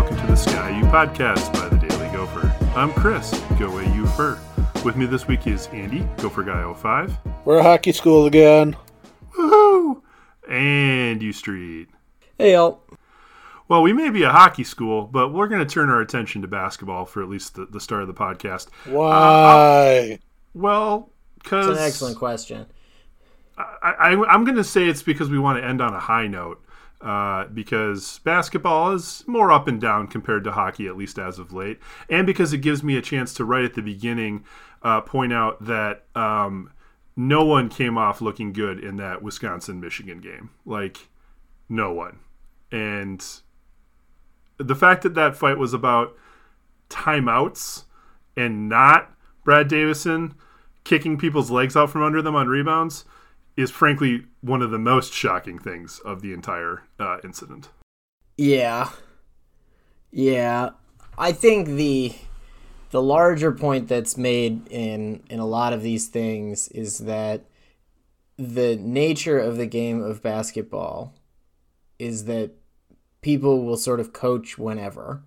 Welcome to the Sky U podcast by the Daily Gopher. I'm Chris, Go AU Fur. With me this week is Andy, Gopher Guy 05. We're a hockey school again. Woohoo! And U Street. Hey, y'all. Well, we may be a hockey school, but we're going to turn our attention to basketball for at least the, the start of the podcast. Why? Uh, uh, well, because It's an excellent question. I, I, I'm going to say it's because we want to end on a high note. Uh, because basketball is more up and down compared to hockey, at least as of late, and because it gives me a chance to right at the beginning uh, point out that um, no one came off looking good in that Wisconsin Michigan game. Like, no one. And the fact that that fight was about timeouts and not Brad Davison kicking people's legs out from under them on rebounds is frankly one of the most shocking things of the entire uh, incident. Yeah. Yeah. I think the the larger point that's made in in a lot of these things is that the nature of the game of basketball is that people will sort of coach whenever.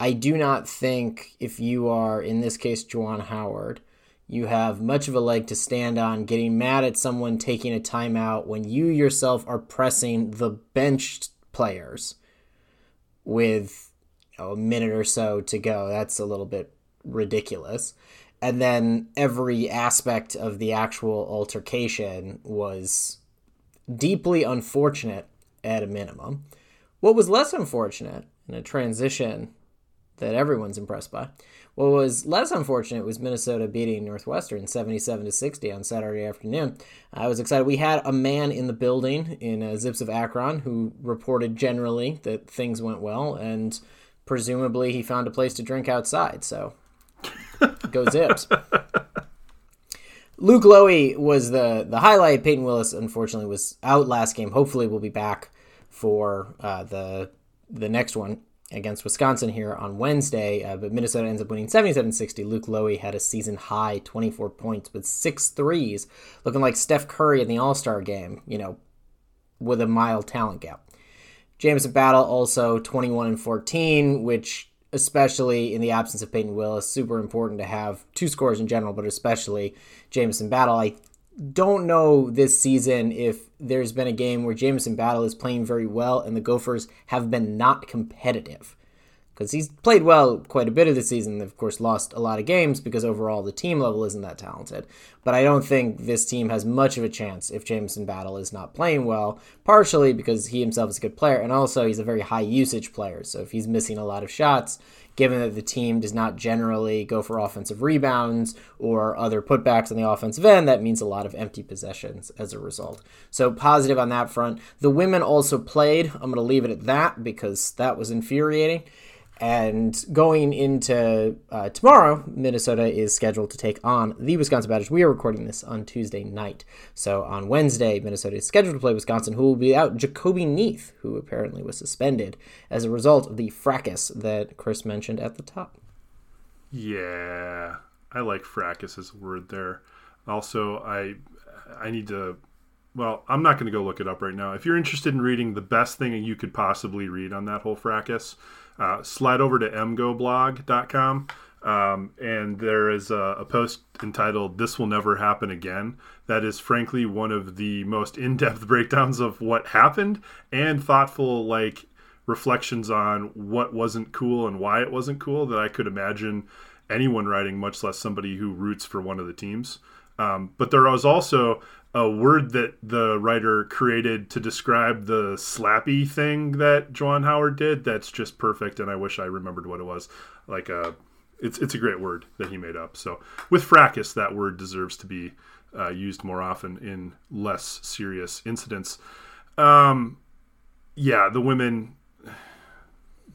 I do not think if you are in this case Juwan Howard, you have much of a leg to stand on getting mad at someone taking a timeout when you yourself are pressing the benched players with you know, a minute or so to go. That's a little bit ridiculous. And then every aspect of the actual altercation was deeply unfortunate at a minimum. What was less unfortunate in a transition that everyone's impressed by. What was less unfortunate was Minnesota beating Northwestern 77 to 60 on Saturday afternoon. I was excited. We had a man in the building in uh, Zips of Akron who reported generally that things went well, and presumably he found a place to drink outside. So go Zips. Luke Loewe was the the highlight. Peyton Willis, unfortunately, was out last game. Hopefully, we'll be back for uh, the the next one against Wisconsin here on Wednesday. Uh, but Minnesota ends up winning 77-60. Luke Loewe had a season high 24 points with six threes, looking like Steph Curry in the All Star game. You know, with a mild talent gap. Jamison Battle also 21 and 14, which especially in the absence of Peyton Willis, super important to have two scores in general, but especially Jamison Battle. I don't know this season if there's been a game where Jamison Battle is playing very well and the Gophers have been not competitive. Because he's played well quite a bit of the season. Of course, lost a lot of games because overall the team level isn't that talented. But I don't think this team has much of a chance if Jamison Battle is not playing well, partially because he himself is a good player, and also he's a very high usage player. So if he's missing a lot of shots, given that the team does not generally go for offensive rebounds or other putbacks on the offensive end, that means a lot of empty possessions as a result. So positive on that front. The women also played. I'm going to leave it at that because that was infuriating. And going into uh, tomorrow, Minnesota is scheduled to take on the Wisconsin Badgers. We are recording this on Tuesday night. So on Wednesday, Minnesota is scheduled to play Wisconsin, who will be out Jahcobi Neath, who apparently was suspended as a result of the fracas that Chris mentioned at the top. Yeah, I like fracas as a word there. Also, I I need to. Well, I'm not going to go look it up right now. If you're interested in reading the best thing you could possibly read on that whole fracas, uh, slide over to mgoblog.com. Um, and there is a, a post entitled "This Will Never Happen Again." That is, frankly, one of the most in-depth breakdowns of what happened and thoughtful, like reflections on what wasn't cool and why it wasn't cool that I could imagine anyone writing, much less somebody who roots for one of the teams. Um, but there was also a word that the writer created to describe the slappy thing that Juwan Howard did. That's just perfect, and I wish I remembered what it was. Like a, it's it's a great word that he made up. So with fracas, that word deserves to be uh, used more often in less serious incidents. Um, yeah, the women,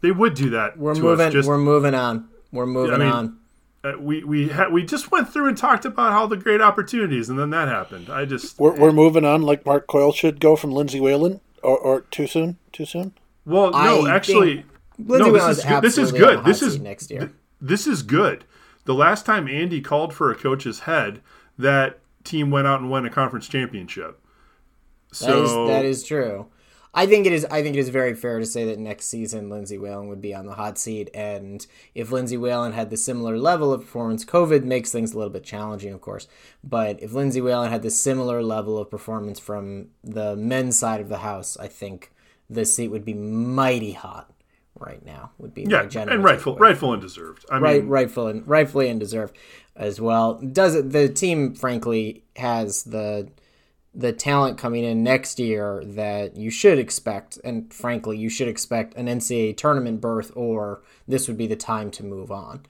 they would do that. We're moving. Us just, we're moving on. We're moving mean, on. Uh, we we ha- we just went through and talked about all the great opportunities, and then that happened. I just We're, we're moving on like Mark Coyle should go from Lindsay Whalen, or, or too soon? Too soon? well, no, I actually, no. This is good. This is absolutely on the good. This is next year. th- this is good. The last time Andy called for a coach's head, that team went out and won a conference championship. So is that is true. I think it is. I think it is very fair to say that next season Lindsay Whalen would be on the hot seat, and if Lindsay Whalen had the similar level of performance, COVID makes things a little bit challenging, of course. But if Lindsay Whalen had the similar level of performance from the men's side of the house, I think the seat would be mighty hot right now. Would be yeah, general and rightful, rightful and deserved. I right, mean, rightful and rightfully and deserved as well. Does it? The team, frankly, has the the talent coming in next year that you should expect, and frankly, you should expect an NCAA tournament berth, or this would be the time to move on.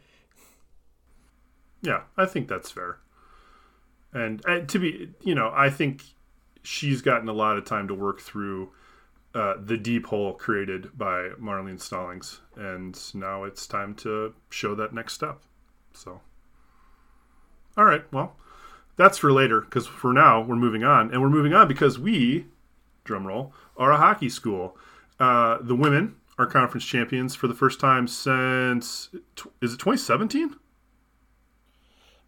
Yeah, I think that's fair. And uh, to be, you know, I think she's gotten a lot of time to work through uh, the deep hole created by Marlene Stollings, and now it's time to show that next step. So, all right, well, that's for later because for now we're moving on, and we're moving on because we, drumroll, are a hockey school. Uh, the women are conference champions for the first time since is it 2017?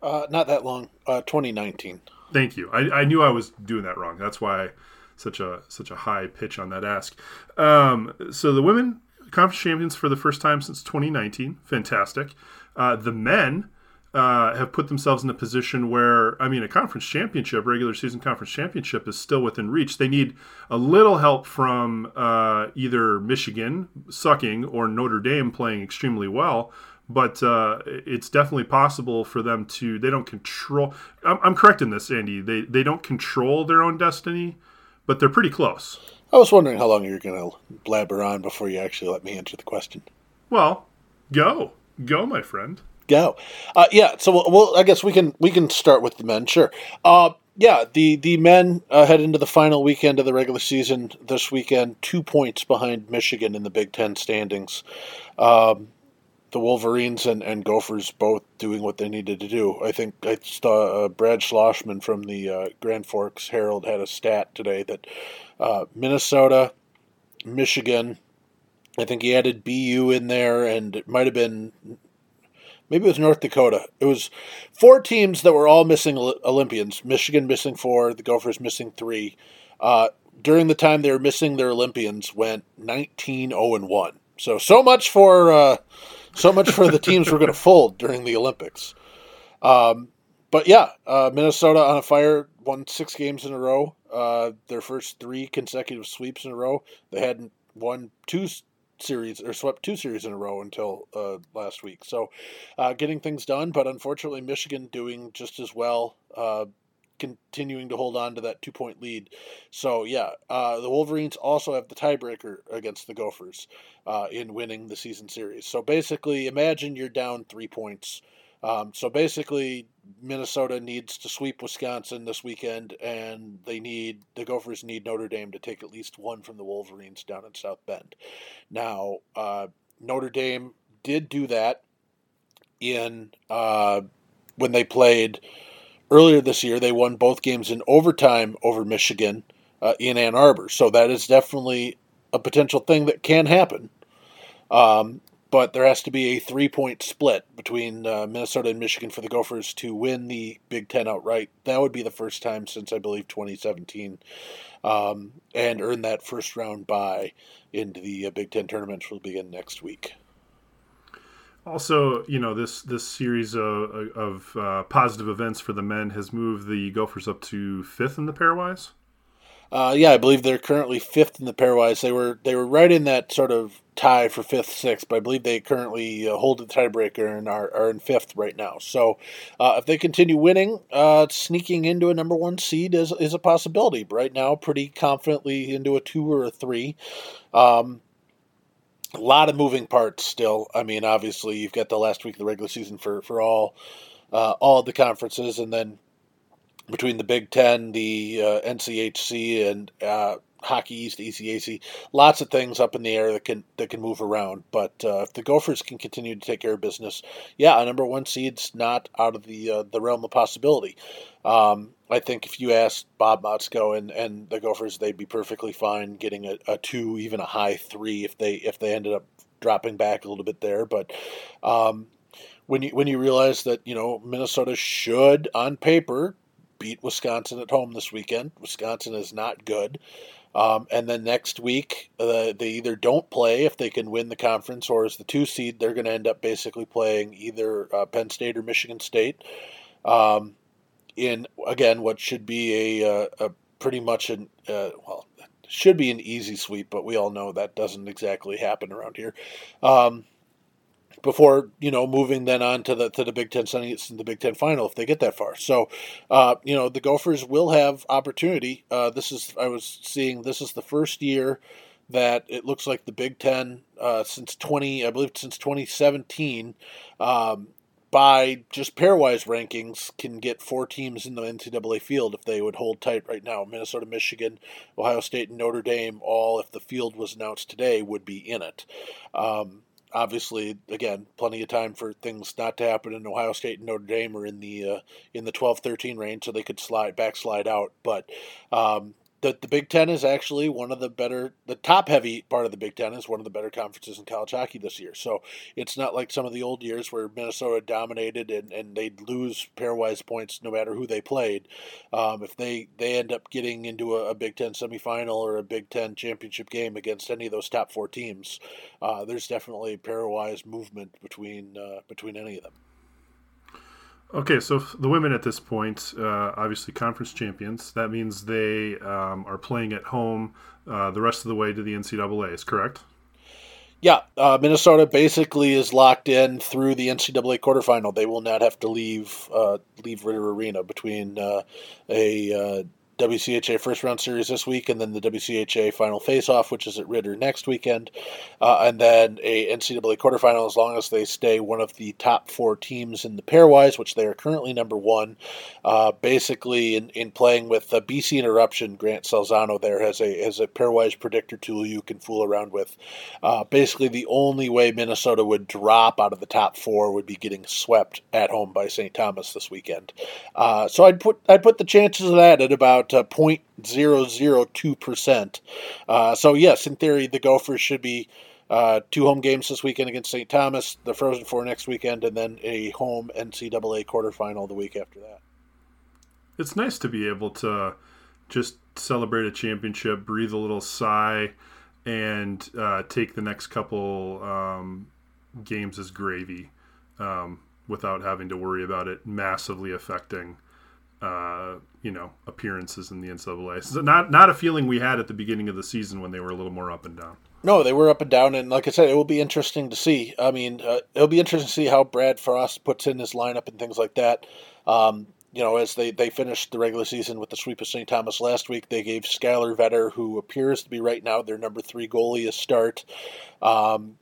Uh, not that long. Uh, 2019. Thank you. I, I knew I was doing that wrong. That's why such a such a high pitch on that ask. Um, so the women conference champions for the first time since 2019. Fantastic. Uh, the men uh, have put themselves in a position where I mean a conference championship, regular season conference championship, is still within reach. They need a little help from uh, either Michigan sucking or Notre Dame playing extremely well but uh, it's definitely possible for them to. They don't control. I'm, I'm correct in this, Andy. They they don't control their own destiny, but they're pretty close. I was wondering how long you were going to blabber on before you actually let me answer the question. Well, go go, my friend. Go. Uh, yeah. So, well, I guess we can we can start with the men. Sure. Uh, yeah. The the men uh, head into the final weekend of the regular season this weekend, two points behind Michigan in the Big Ten standings. Um, the Wolverines and, and Gophers both doing what they needed to do. I think I saw uh, Brad Schlossman from the uh, Grand Forks Herald had a stat today that uh, Minnesota, Michigan, I think he added BU in there, and it might have been maybe it was North Dakota. It was four teams that were all missing Olympians. Michigan missing four, the Gophers missing three. Uh, during the time they were missing their Olympians, went 19 0 and 1. So so much for uh, so much for the teams we're going to fold during the Olympics. Um, but yeah, uh, Minnesota on a fire won six games in a row. Uh, their first three consecutive sweeps in a row. They hadn't won two series or swept two series in a row until uh, last week. So uh, getting things done, but unfortunately, Michigan doing just as well. Uh, continuing to hold on to that two point lead. So, yeah, uh, the Wolverines also have the tiebreaker against the Gophers uh, in winning the season series. So, basically, imagine you're down three points. Um, so, basically, Minnesota needs to sweep Wisconsin this weekend, and they need the Gophers need Notre Dame to take at least one from the Wolverines down in South Bend. Now, uh, Notre Dame did do that in uh, when they played earlier this year, they won both games in overtime over Michigan uh, in Ann Arbor. So that is definitely a potential thing that can happen. Um, but there has to be a three point split between uh, Minnesota and Michigan for the Gophers to win the Big Ten outright. That would be the first time since, I believe, 2017, um, and earn that first round bye into the uh, Big Ten tournament, which will begin next week. Also, you know this this series of, of uh, positive events for the men has moved the Gophers up to fifth in the pairwise. Uh, yeah, I believe they're currently fifth in the pairwise. They were they were right in that sort of tie for fifth, sixth, but I believe they currently uh, hold the tiebreaker and are, are in fifth right now. So uh, if they continue winning, uh, sneaking into a number one seed is, is a possibility. Right now, pretty confidently into a two or a three. Um, a lot of moving parts still. I mean, obviously, you've got the last week of the regular season for for all uh, all the conferences, and then between the Big Ten, the uh, NCHC, and uh, Hockey East, ECAC, lots of things up in the air that can that can move around. But uh, if the Gophers can continue to take care of business, yeah, a number one seed's not out of the uh, the realm of possibility. Um, I think if you asked Bob Motzko and, and the Gophers, they'd be perfectly fine getting a, a two, even a high three if they if they ended up dropping back a little bit there. But um, when you when you realize that you know Minnesota should on paper beat Wisconsin at home this weekend, Wisconsin is not good. Um, and then next week, uh, they either don't play if they can win the conference, or as the two seed, they're going to end up basically playing either uh, Penn State or Michigan State. Um, in again, what should be a, uh, a pretty much an uh, well, should be an easy sweep, but we all know that doesn't exactly happen around here. Um, before you know moving then on to the to the Big Ten sending it in the Big Ten final if they get that far. So, uh, you know, the Gophers will have opportunity. Uh, this is I was seeing this is the first year that it looks like the Big Ten uh, since twenty I believe since twenty seventeen. Um, by just pairwise rankings, can get four teams in the NCAA field if they would hold tight right now. Minnesota, Michigan, Ohio State, and Notre Dame, all if the field was announced today, would be in it. Um, obviously, again, plenty of time for things not to happen in Ohio State and Notre Dame are in the uh, in the 12-13 range, so they could slide backslide out. But um, the, the Big Ten is actually one of the better, the top heavy part of the Big Ten is one of the better conferences in college hockey this year. So it's not like some of the old years where Minnesota dominated and, and they'd lose pairwise points no matter who they played. Um, if they, they end up getting into a, a, Big Ten semifinal or a Big Ten championship game against any of those top four teams, uh, there's definitely pairwise movement between uh, between any of them. Okay, so the women at this point, uh, obviously conference champions. That means they um, are playing at home uh, the rest of the way to the NCAA. Is correct? Yeah, uh, Minnesota basically is locked in through the NCAA quarterfinal. They will not have to leave uh, leave Ridder Arena between uh, a uh, WCHA first round series this week, and then the WCHA final face off, which is at Ridder next weekend, uh, and then a NCAA quarterfinal as long as they stay one of the top four teams in the pairwise, which they are currently number one. Uh, basically, in, in playing with uh, BC Interruption, Grant Salzano there has a has a pairwise predictor tool you can fool around with. Uh, basically, the only way Minnesota would drop out of the top four would be getting swept at home by St. Thomas this weekend. Uh, so I'd put I'd put the chances of that at about uh, 0.002%. Uh, so, yes, in theory, the Gophers should be uh, two home games this weekend against St. Thomas, the Frozen Four next weekend, and then a home NCAA quarterfinal the week after that. It's nice to be able to just celebrate a championship, breathe a little sigh, and uh, take the next couple um, games as gravy um, without having to worry about it massively affecting uh, you know appearances in the NCAA. So not not a feeling we had at the beginning of the season when they were a little more up and down. No, they were up and down, and like I said, it will be interesting to see. I mean, uh, it'll be interesting to see how Brad Frost puts in his lineup and things like that. Um, you know, as they, they finished the regular season with the sweep of St. Thomas last week, they gave Skylar Vetter, who appears to be right now their number three goalie, a start. Um,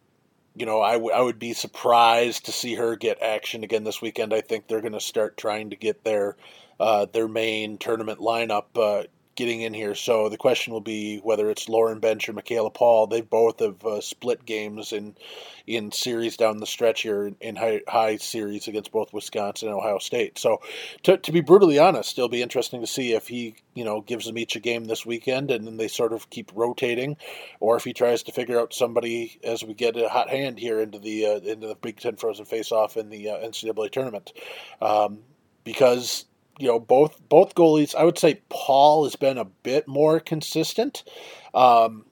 you know, I, w- I would be surprised to see her get action again this weekend. I think they're going to start trying to get their uh, their main tournament lineup uh, getting in here. So the question will be whether it's Lauren Bench or Makayla Pahl. They both have uh, split games in in series down the stretch here in high, high series against both Wisconsin and Ohio State. So to, to be brutally honest, it'll be interesting to see if he you know gives them each a game this weekend and then they sort of keep rotating, or if he tries to figure out somebody as we get a hot hand here into the uh, into the Big Ten Frozen Face Off in the uh, NCAA tournament. Um, because you know both both goalies. I would say Pahl has been a bit more consistent. Um,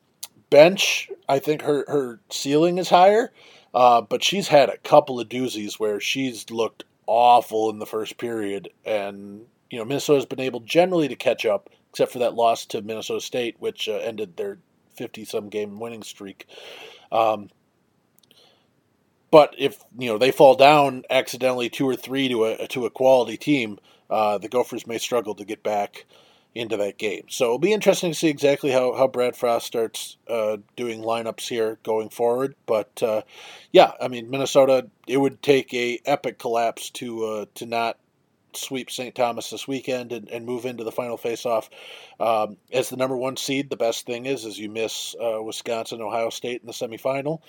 bench, I think her her ceiling is higher, uh, but she's had a couple of doozies where she's looked awful in the first period, and you know Minnesota's been able generally to catch up except for that loss to Minnesota State, which uh, ended their 50 some game winning streak. Um, but if you know they fall down accidentally two or three to a to a quality team, uh, the Gophers may struggle to get back into that game. So it'll be interesting to see exactly how, how Brad Frost starts uh, doing lineups here going forward. But uh, yeah, I mean Minnesota, it would take a epic collapse to uh, to not sweep St. Thomas this weekend and, and move into the final face-off. Um, as the number one seed, the best thing is is you miss uh, Wisconsin, Ohio State in the semifinal.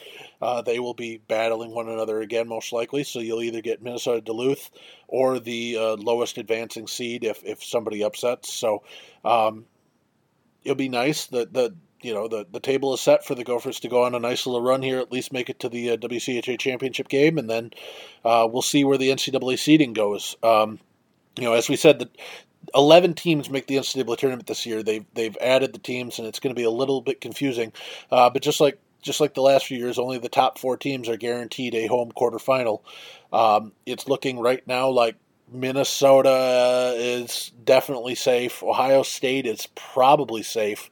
Uh, they will be battling one another again, most likely. So you'll either get Minnesota Duluth or the uh, lowest advancing seed if, if somebody upsets. So um, it'll be nice that the you know the, the table is set for the Gophers to go on a nice little run here, at least make it to the uh, WCHA championship game, and then uh, we'll see where the NCAA seeding goes. Um, you know, as we said, that 11 teams make the NCAA tournament this year. They've they've added the teams, and it's going to be a little bit confusing. Uh, but just like just like the last few years, only the top four teams are guaranteed a home quarterfinal. Um, it's looking right now like Minnesota is definitely safe. Ohio State is probably safe.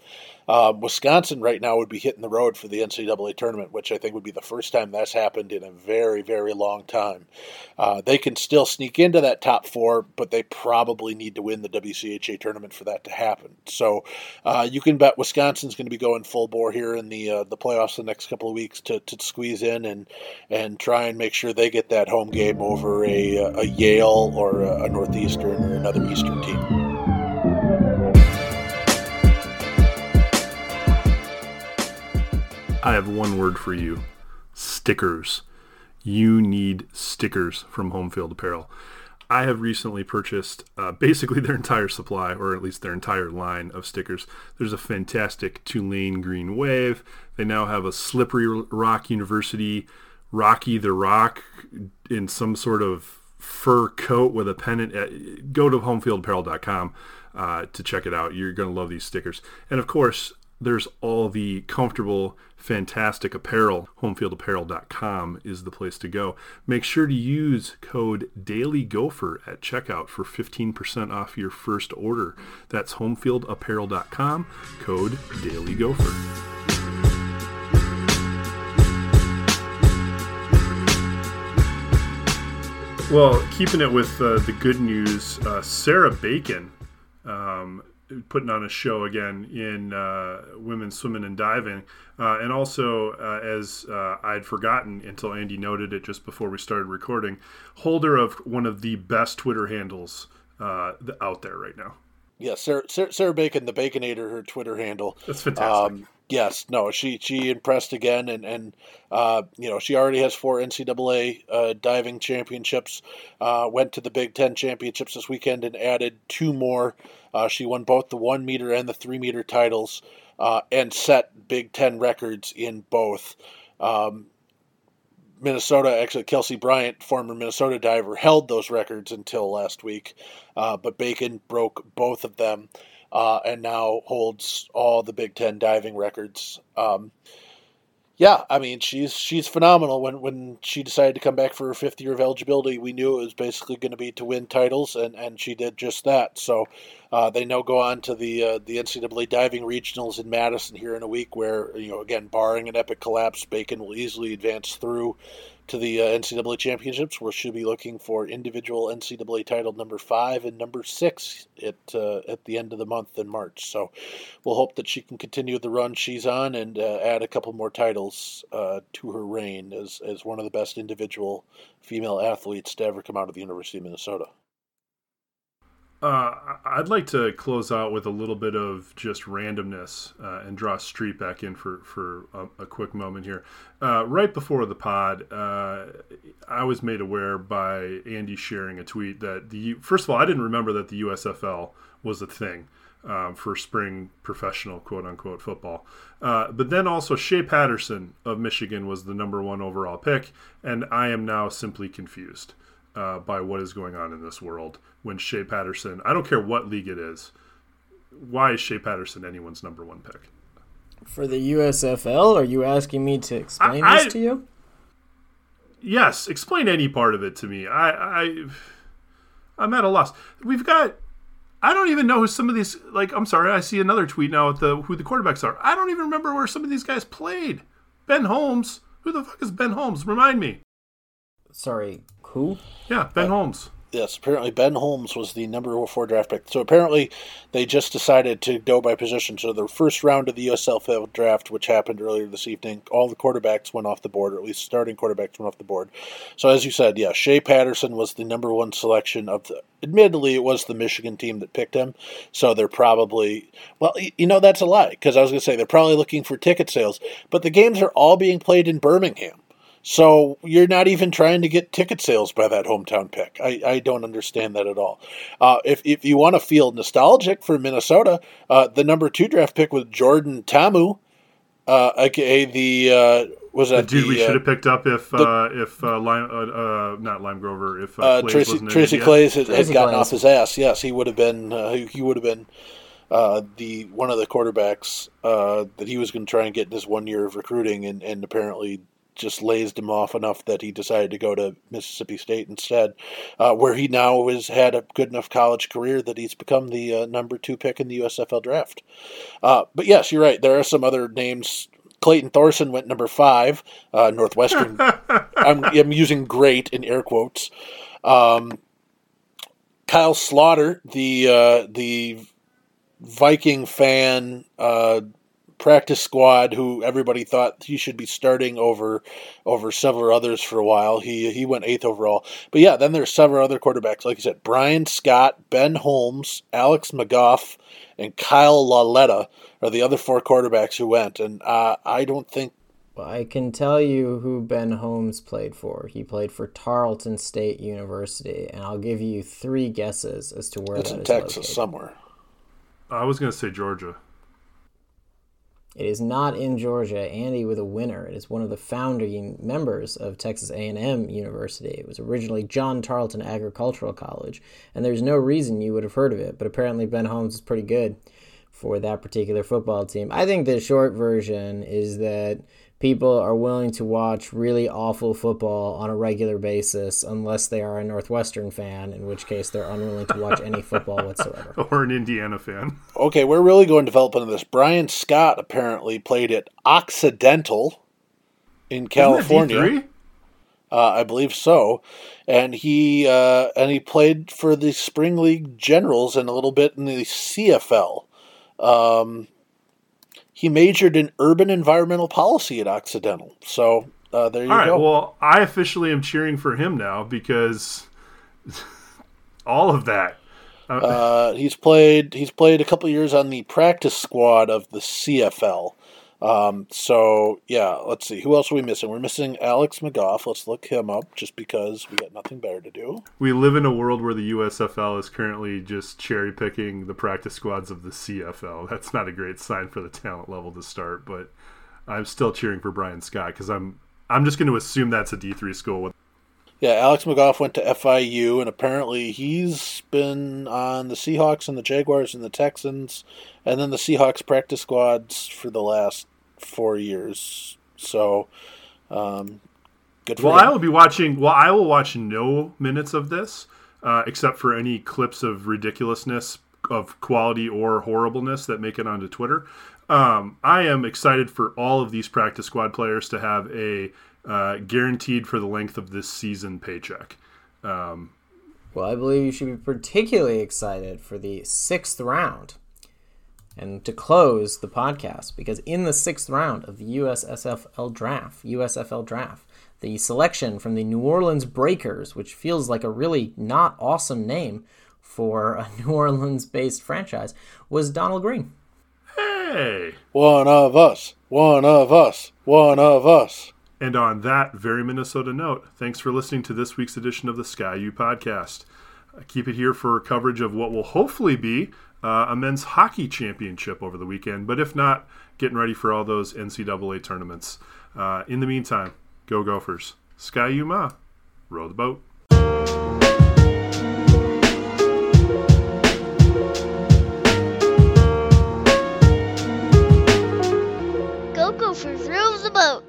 Uh, Wisconsin right now would be hitting the road for the NCAA tournament, which I think would be the first time that's happened in a very, very long time. Uh, they can still sneak into that top four, but they probably need to win the WCHA tournament for that to happen. So uh, you can bet Wisconsin's going to be going full bore here in the uh, the playoffs the next couple of weeks to, to squeeze in and and try and make sure they get that home game over a, a Yale or a Northeastern or another Eastern team. I have one word for you stickers. You need stickers from Home Field Apparel. I have recently purchased uh, basically their entire supply, or at least their entire line of stickers. There's a fantastic Tulane Green Wave. They now have a Slippery Rock University Rocky the Rock in some sort of fur coat with a pennant. Uh, go to homefieldapparel.com uh, to check it out. You're going to love these stickers. And of course, there's all the comfortable, fantastic apparel. Homefieldapparel.com is the place to go. Make sure to use code DailyGopher at checkout for 15% off your first order. That's homefieldapparel.com, code DailyGopher. Well, keeping it with uh, the good news, uh, Sarah Bacon um, putting on a show again in uh, women's swimming and diving. Uh, and also, uh, as uh, I'd forgotten until Andy noted it just before we started recording, holder of one of the best Twitter handles uh, out there right now. Yeah, Sarah, Sarah, Sarah, Bacon, the Baconator, her Twitter handle. That's fantastic. Um, yes, no, she she impressed again, and and uh, you know she already has four NCAA uh, diving championships. Uh, went to the Big Ten championships this weekend and added two more. Uh, she won both the one meter and the three meter titles, uh, and set Big Ten records in both. Um, Minnesota, actually, Kelci Bryant, former Minnesota diver, held those records until last week, uh, but Bacon broke both of them uh, and now holds all the Big Ten diving records. Um, yeah, I mean she's she's phenomenal. When when she decided to come back for her fifth year of eligibility, we knew it was basically going to be to win titles, and, and she did just that. So uh, they now go on to the uh, the NCAA diving regionals in Madison here in a week, where you know again barring an epic collapse, Bacon will easily advance through to the uh, NCAA championships, where she'll be looking for individual NCAA title number five and number six at uh, at the end of the month in March. So we'll hope that she can continue the run she's on and uh, add a couple more titles uh, to her reign as as one of the best individual female athletes to ever come out of the University of Minnesota. Uh, I'd like to close out with a little bit of just randomness uh, and draw Street back in for for a, a quick moment here. Uh, right before the pod, uh, I was made aware by Andy sharing a tweet that the first of all, I didn't remember that the USFL was a thing. Um, for spring professional quote unquote football. Uh, but then also Shea Patterson of Michigan was the number one overall pick, and I am now simply confused uh, by what is going on in this world when Shea Patterson, I don't care what league it is, why is Shea Patterson anyone's number one pick? For the USFL, are you asking me to explain I, this I, to you? Yes, explain any part of it to me. I, I, I'm at a loss. We've got, I don't even know who some of these. Like, I'm sorry, I see another tweet now at the who the quarterbacks are. I don't even remember where some of these guys played. Ben Holmes. Who the fuck is Ben Holmes? Remind me. Sorry, who? Yeah, Ben uh, Holmes. Yes, apparently Ben Holmes was the number four draft pick. So apparently they just decided to go by position. So the first round of the USFL draft, which happened earlier this evening, all the quarterbacks went off the board, or at least starting quarterbacks went off the board. So as you said, yeah, Shea Patterson was the number one selection of the. Admittedly, it was the Michigan team that picked him. So they're probably well, you know that's a lie because I was going to say they're probably looking for ticket sales, but the games are all being played in Birmingham. So you're not even trying to get ticket sales by that hometown pick. I, I don't understand that at all. Uh, if, if you want to feel nostalgic for Minnesota, uh, the number two draft pick was Jordan Ta'amu, uh, aka the uh, was The that dude we the, uh, should have picked up if uh, if uh, Lime, uh, uh, not Lime Grover, if uh, uh, Tracy wasn't Tracy. Claeys had, had gotten Claeys. off his ass. Yes, he would have been. Uh, he, he would have been uh, the one of the quarterbacks uh, that he was going to try and get in his one year of recruiting, and, and apparently just lazed him off enough that he decided to go to Mississippi State instead, uh, where he now has had a good enough college career that he's become the uh, number two pick in the USFL draft. Uh, but yes, you're right. There are some other names. Clayton Thorson went number five. Uh, Northwestern. I'm, I'm using "great" in air quotes. Um, Kyle Sloter, the uh, the Viking fan uh, practice squad, who everybody thought he should be starting over over several others for a while. He he went eighth overall. But yeah, then there's several other quarterbacks, like you said, Bryan Scott, Ben Holmes, Alex McGough, and Kyle Lauletta are the other four quarterbacks who went. And uh, I don't think Well, I can tell you who Ben Holmes played for. He played for Tarleton State University, and I'll give you three guesses as to where it's that in is Texas located. somewhere. I was going to say Georgia. It is not in Georgia. Andy with a winner. It is one of the founding members of Texas A&M University. It was originally John Tarleton Agricultural College, and there's no reason you would have heard of it. But apparently Ben Holmes is pretty good for that particular football team. I think the short version is that people are willing to watch really awful football on a regular basis unless they are a Northwestern fan, in which case they're unwilling to watch any football whatsoever. Or an Indiana fan. Okay, we're really going developing into this. Bryan Scott apparently played at Occidental in California. Isn't that D3? Uh, I believe so, and he uh, and he played for the Spring League Generals and a little bit in the CFL. Um, he majored in urban environmental policy at Occidental. So uh, there you All right. go. Well, I officially am cheering for him now because all of that. Uh, he's played he's played a couple years on the practice squad of the CFL. Um, so yeah, let's see who else are we missing. We're missing Alex McGough. Let's look him up just because we got nothing better to do. We live in a world where the USFL is currently just cherry picking the practice squads of the CFL. That's not a great sign for the talent level to start, but I'm still cheering for Bryan Scott because I'm I'm just going to assume that's a D3 school. Yeah, Alex McGough went to FIU, and apparently he's been on the Seahawks and the Jaguars and the Texans, and then the Seahawks practice squads for the last four years. So, um, good for well, him. I will be watching. Well, I will watch no minutes of this, uh, except for any clips of ridiculousness of quality or horribleness that make it onto Twitter. Um, I am excited for all of these practice squad players to have a uh, guaranteed for the length of this season paycheck. Um, Well, I believe you should be particularly excited for the sixth round and to close the podcast because in the sixth round of the USSFL draft, USFL draft, the selection from the New Orleans Breakers, which feels like a really not awesome name for a New Orleans based franchise, was Donald Green. hey! one of us, one of us, one of us. And on that very Minnesota note, thanks for listening to this week's edition of the Sky U podcast. I keep it here for coverage of what will hopefully be uh, a men's hockey championship over the weekend, but if not, getting ready for all those NCAA tournaments. Uh, in the meantime, go Gophers. Ski-U-Mah, row the boat. Go Gophers, row the boat.